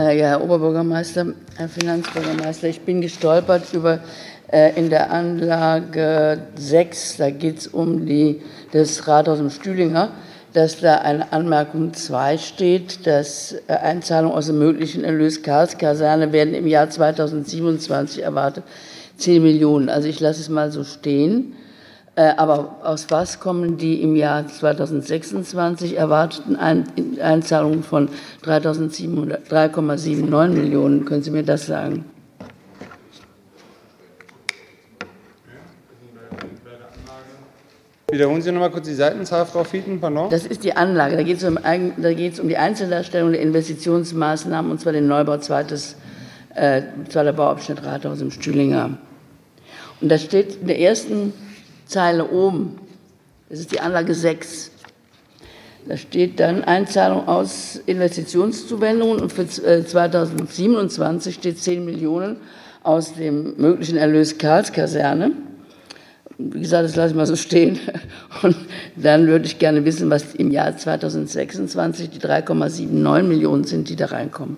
Äh, ja, Herr Oberbürgermeister, Herr Finanzbürgermeister, ich bin gestolpert über äh, in der Anlage 6, da geht es um die, das Rathaus im Stühlinger, dass da eine Anmerkung 2 steht, dass äh, Einzahlungen aus dem möglichen Erlös Karlskaserne werden im Jahr 2027 erwartet. 10 Millionen. Also ich lasse es mal so stehen. Äh, aber aus was kommen die im Jahr 2026 erwarteten Einzahlungen von 3,79 Millionen? Können Sie mir das sagen? Wiederholen Sie noch mal kurz die Seitenzahl, Frau Fieten, pardon? Das ist die Anlage. Da geht es um, um, die Einzeldarstellung der Investitionsmaßnahmen, und zwar den Neubau zweites, äh, zweiter Bauabschnitt Rathaus im Stühlinger. Und da steht in der ersten Zeile oben, das ist die Anlage 6, da steht dann Einzahlung aus Investitionszuwendungen und für 2027 äh, steht 10 Millionen aus dem möglichen Erlös Karlskaserne wie gesagt, das lasse ich mal so stehen. Und dann würde ich gerne wissen, was im Jahr 2026 die 3,79 Millionen sind, die da reinkommen.